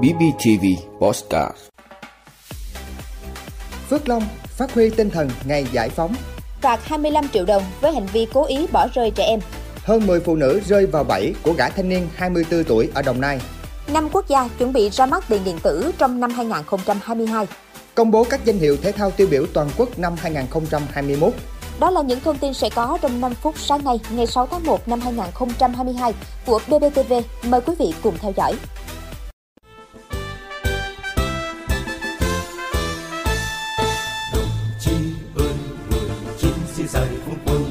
BBTV Postcard Phước Long phát huy tinh thần ngày giải phóng. Phạt 25 triệu đồng với hành vi cố ý bỏ rơi trẻ em. Hơn 10 phụ nữ rơi vào bẫy của gã thanh niên 24 tuổi ở Đồng Nai. Năm quốc gia chuẩn bị ra mắt tiền điện tử trong năm 2022. Công bố các danh hiệu thể thao tiêu biểu toàn quốc năm 2021. Đó là những thông tin sẽ có trong 5 phút sáng nay, ngày 6 tháng 1 năm 2022 của BBTV. Mời quý vị cùng theo dõi. Quân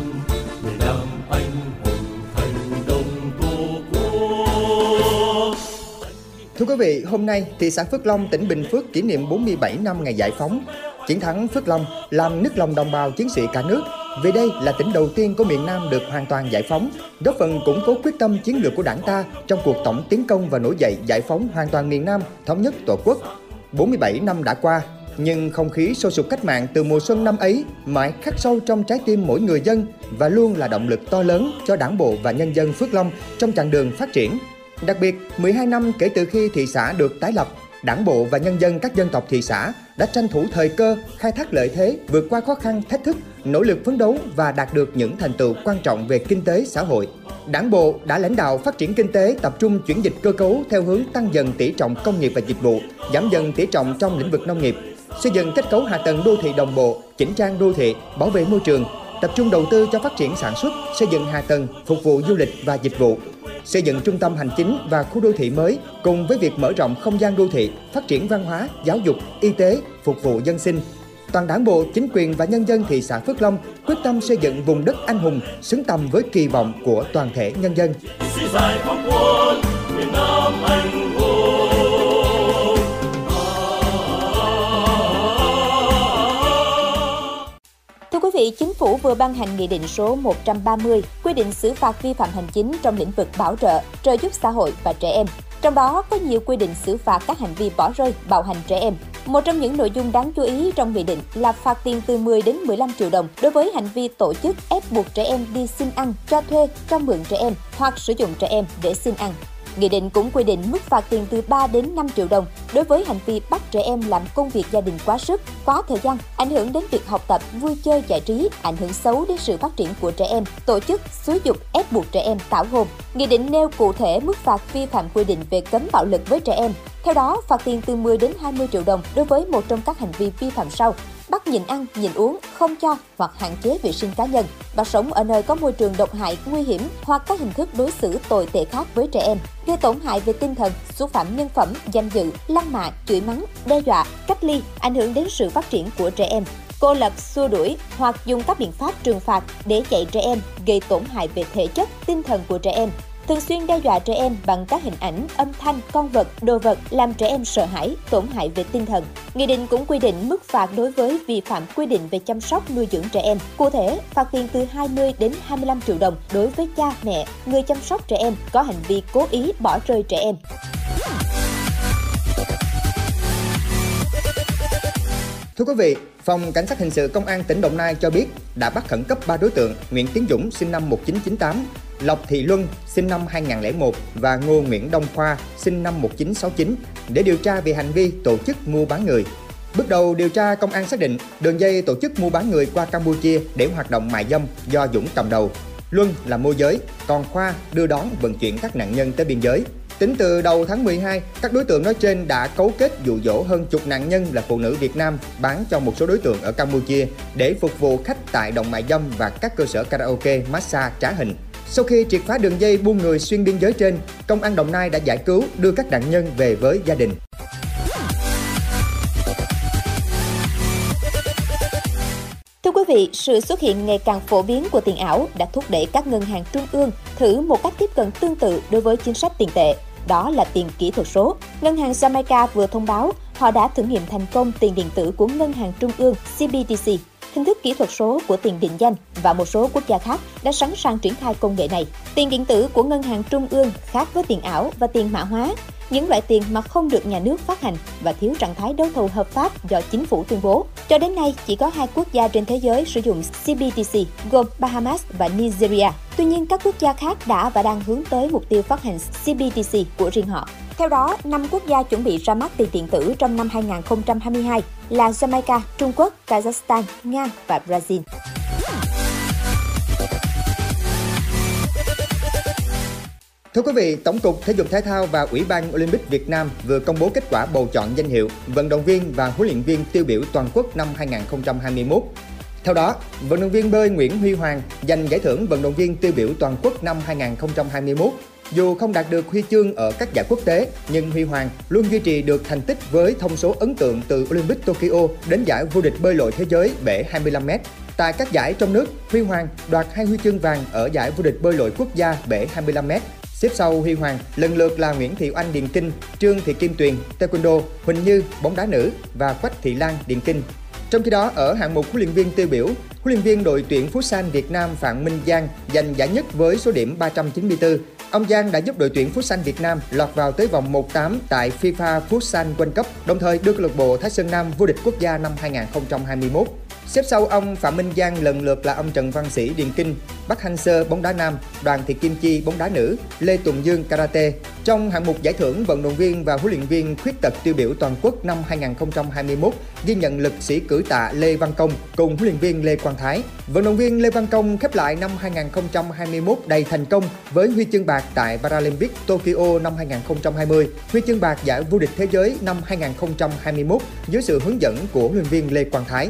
miền Nam anh hùng thành đồng tổ quốc. Thưa quý vị, hôm nay thị xã Phước Long, tỉnh Bình Phước kỷ niệm 47 năm ngày giải phóng. Chiến thắng Phước Long làm nức lòng đồng bào chiến sĩ cả nước. Vì đây là tỉnh đầu tiên của miền Nam được hoàn toàn giải phóng, góp phần củng cố quyết tâm chiến lược của đảng ta trong cuộc tổng tiến công và nổi dậy giải phóng hoàn toàn miền Nam, thống nhất Tổ quốc. 47 năm đã qua, nhưng không khí sôi sục cách mạng từ mùa xuân năm ấy mãi khắc sâu trong trái tim mỗi người dân và luôn là động lực to lớn cho đảng bộ và nhân dân Phước Long trong chặng đường phát triển. Đặc biệt, 12 năm kể từ khi thị xã được tái lập, Đảng bộ và nhân dân các dân tộc thị xã đã tranh thủ thời cơ, khai thác lợi thế, vượt qua khó khăn, thách thức, nỗ lực phấn đấu và đạt được những thành tựu quan trọng về kinh tế xã hội. Đảng bộ đã lãnh đạo phát triển kinh tế tập trung chuyển dịch cơ cấu theo hướng tăng dần tỷ trọng công nghiệp và dịch vụ, giảm dần tỷ trọng trong lĩnh vực nông nghiệp, xây dựng kết cấu hạ tầng đô thị đồng bộ, chỉnh trang đô thị, bảo vệ môi trường, tập trung đầu tư cho phát triển sản xuất, xây dựng hạ tầng, phục vụ du lịch và dịch vụ, xây dựng trung tâm hành chính và khu đô thị mới cùng với việc mở rộng không gian đô thị, phát triển văn hóa, giáo dục, y tế, phục vụ dân sinh. Toàn đảng bộ, chính quyền và nhân dân thị xã Phước Long quyết tâm xây dựng vùng đất anh hùng xứng tầm với kỳ vọng của toàn thể nhân dân. sĩ giải phóng quân miền Nam anh hùng. Vị, Chính phủ vừa ban hành Nghị định số 130 quy định xử phạt vi phạm hành chính trong lĩnh vực bảo trợ, trợ giúp xã hội và trẻ em. Trong đó có nhiều quy định xử phạt các hành vi bỏ rơi, bạo hành trẻ em. Một trong những nội dung đáng chú ý trong nghị định là phạt tiền từ 10 đến 15 triệu đồng đối với hành vi tổ chức ép buộc trẻ em đi xin ăn, cho thuê, cho mượn trẻ em hoặc sử dụng trẻ em để xin ăn. Nghị định cũng quy định mức phạt tiền từ 3 đến 5 triệu đồng đối với hành vi bắt trẻ em làm công việc gia đình quá sức, quá thời gian, ảnh hưởng đến việc học tập, vui chơi, giải trí, ảnh hưởng xấu đến sự phát triển của trẻ em, tổ chức, xúi dục, ép buộc trẻ em tảo hôn. Nghị định nêu cụ thể mức phạt vi phạm quy định về cấm bạo lực với trẻ em. Theo đó, phạt tiền từ 10 đến 20 triệu đồng đối với một trong các hành vi vi phạm sau bắt nhịn ăn, nhịn uống, không cho hoặc hạn chế vệ sinh cá nhân, và sống ở nơi có môi trường độc hại, nguy hiểm hoặc các hình thức đối xử tồi tệ khác với trẻ em, gây tổn hại về tinh thần, xúc phạm nhân phẩm, danh dự, lăng mạ, chửi mắng, đe dọa, cách ly, ảnh hưởng đến sự phát triển của trẻ em. Cô lập, xua đuổi hoặc dùng các biện pháp trừng phạt để dạy trẻ em gây tổn hại về thể chất, tinh thần của trẻ em, thường xuyên đe dọa trẻ em bằng các hình ảnh, âm thanh, con vật, đồ vật làm trẻ em sợ hãi, tổn hại về tinh thần. Nghị định cũng quy định mức phạt đối với vi phạm quy định về chăm sóc nuôi dưỡng trẻ em. Cụ thể, phạt tiền từ 20 đến 25 triệu đồng đối với cha, mẹ, người chăm sóc trẻ em có hành vi cố ý bỏ rơi trẻ em. Thưa quý vị, Phòng Cảnh sát Hình sự Công an tỉnh Đồng Nai cho biết đã bắt khẩn cấp 3 đối tượng Nguyễn Tiến Dũng sinh năm 1998, Lộc Thị Luân sinh năm 2001 và Ngô Nguyễn Đông Khoa sinh năm 1969 để điều tra về hành vi tổ chức mua bán người. Bước đầu điều tra công an xác định đường dây tổ chức mua bán người qua Campuchia để hoạt động mại dâm do Dũng cầm đầu. Luân là môi giới, còn Khoa đưa đón vận chuyển các nạn nhân tới biên giới. Tính từ đầu tháng 12, các đối tượng nói trên đã cấu kết dụ dỗ hơn chục nạn nhân là phụ nữ Việt Nam bán cho một số đối tượng ở Campuchia để phục vụ khách tại đồng mại dâm và các cơ sở karaoke, massage trá hình. Sau khi triệt phá đường dây buôn người xuyên biên giới trên, Công an Đồng Nai đã giải cứu đưa các nạn nhân về với gia đình. Quý vị, sự xuất hiện ngày càng phổ biến của tiền ảo đã thúc đẩy các ngân hàng trung ương thử một cách tiếp cận tương tự đối với chính sách tiền tệ, đó là tiền kỹ thuật số. Ngân hàng Jamaica vừa thông báo họ đã thử nghiệm thành công tiền điện tử của Ngân hàng Trung ương CBDC. Hình thức kỹ thuật số của tiền định danh và một số quốc gia khác đã sẵn sàng triển khai công nghệ này. Tiền điện tử của Ngân hàng Trung ương khác với tiền ảo và tiền mã hóa những loại tiền mà không được nhà nước phát hành và thiếu trạng thái đấu thầu hợp pháp do chính phủ tuyên bố. Cho đến nay, chỉ có hai quốc gia trên thế giới sử dụng CBDC, gồm Bahamas và Nigeria. Tuy nhiên, các quốc gia khác đã và đang hướng tới mục tiêu phát hành CBDC của riêng họ. Theo đó, năm quốc gia chuẩn bị ra mắt tiền điện tử trong năm 2022 là Jamaica, Trung Quốc, Kazakhstan, Nga và Brazil. Thưa quý vị, Tổng cục Thể dục Thể thao và Ủy ban Olympic Việt Nam vừa công bố kết quả bầu chọn danh hiệu vận động viên và huấn luyện viên tiêu biểu toàn quốc năm 2021. Theo đó, vận động viên bơi Nguyễn Huy Hoàng giành giải thưởng vận động viên tiêu biểu toàn quốc năm 2021. Dù không đạt được huy chương ở các giải quốc tế, nhưng Huy Hoàng luôn duy trì được thành tích với thông số ấn tượng từ Olympic Tokyo đến giải vô địch bơi lội thế giới bể 25m. Tại các giải trong nước, Huy Hoàng đoạt hai huy chương vàng ở giải vô địch bơi lội quốc gia bể 25m Xếp sau Huy Hoàng lần lượt là Nguyễn Thị Oanh Điền Kinh, Trương Thị Kim Tuyền, Taekwondo, Huỳnh Như, bóng đá nữ và Quách Thị Lan Điền Kinh. Trong khi đó, ở hạng mục huấn luyện viên tiêu biểu, huấn luyện viên đội tuyển Futsal Việt Nam Phạm Minh Giang giành giải nhất với số điểm 394. Ông Giang đã giúp đội tuyển Futsal Việt Nam lọt vào tới vòng 1/8 tại FIFA Futsal World Cup, đồng thời đưa câu lạc bộ Thái Sơn Nam vô địch quốc gia năm 2021. Xếp sau ông Phạm Minh Giang lần lượt là ông Trần Văn Sĩ Điền Kinh, Bắc Hanh Sơ bóng đá nam, Đoàn Thị Kim Chi bóng đá nữ, Lê Tùng Dương karate. Trong hạng mục giải thưởng vận động viên và huấn luyện viên khuyết tật tiêu biểu toàn quốc năm 2021 ghi nhận lực sĩ cử tạ Lê Văn Công cùng huấn luyện viên Lê Quang Thái. Vận động viên Lê Văn Công khép lại năm 2021 đầy thành công với huy chương bạc tại Paralympic Tokyo năm 2020, huy chương bạc giải vô địch thế giới năm 2021 dưới sự hướng dẫn của huấn luyện viên Lê Quang Thái.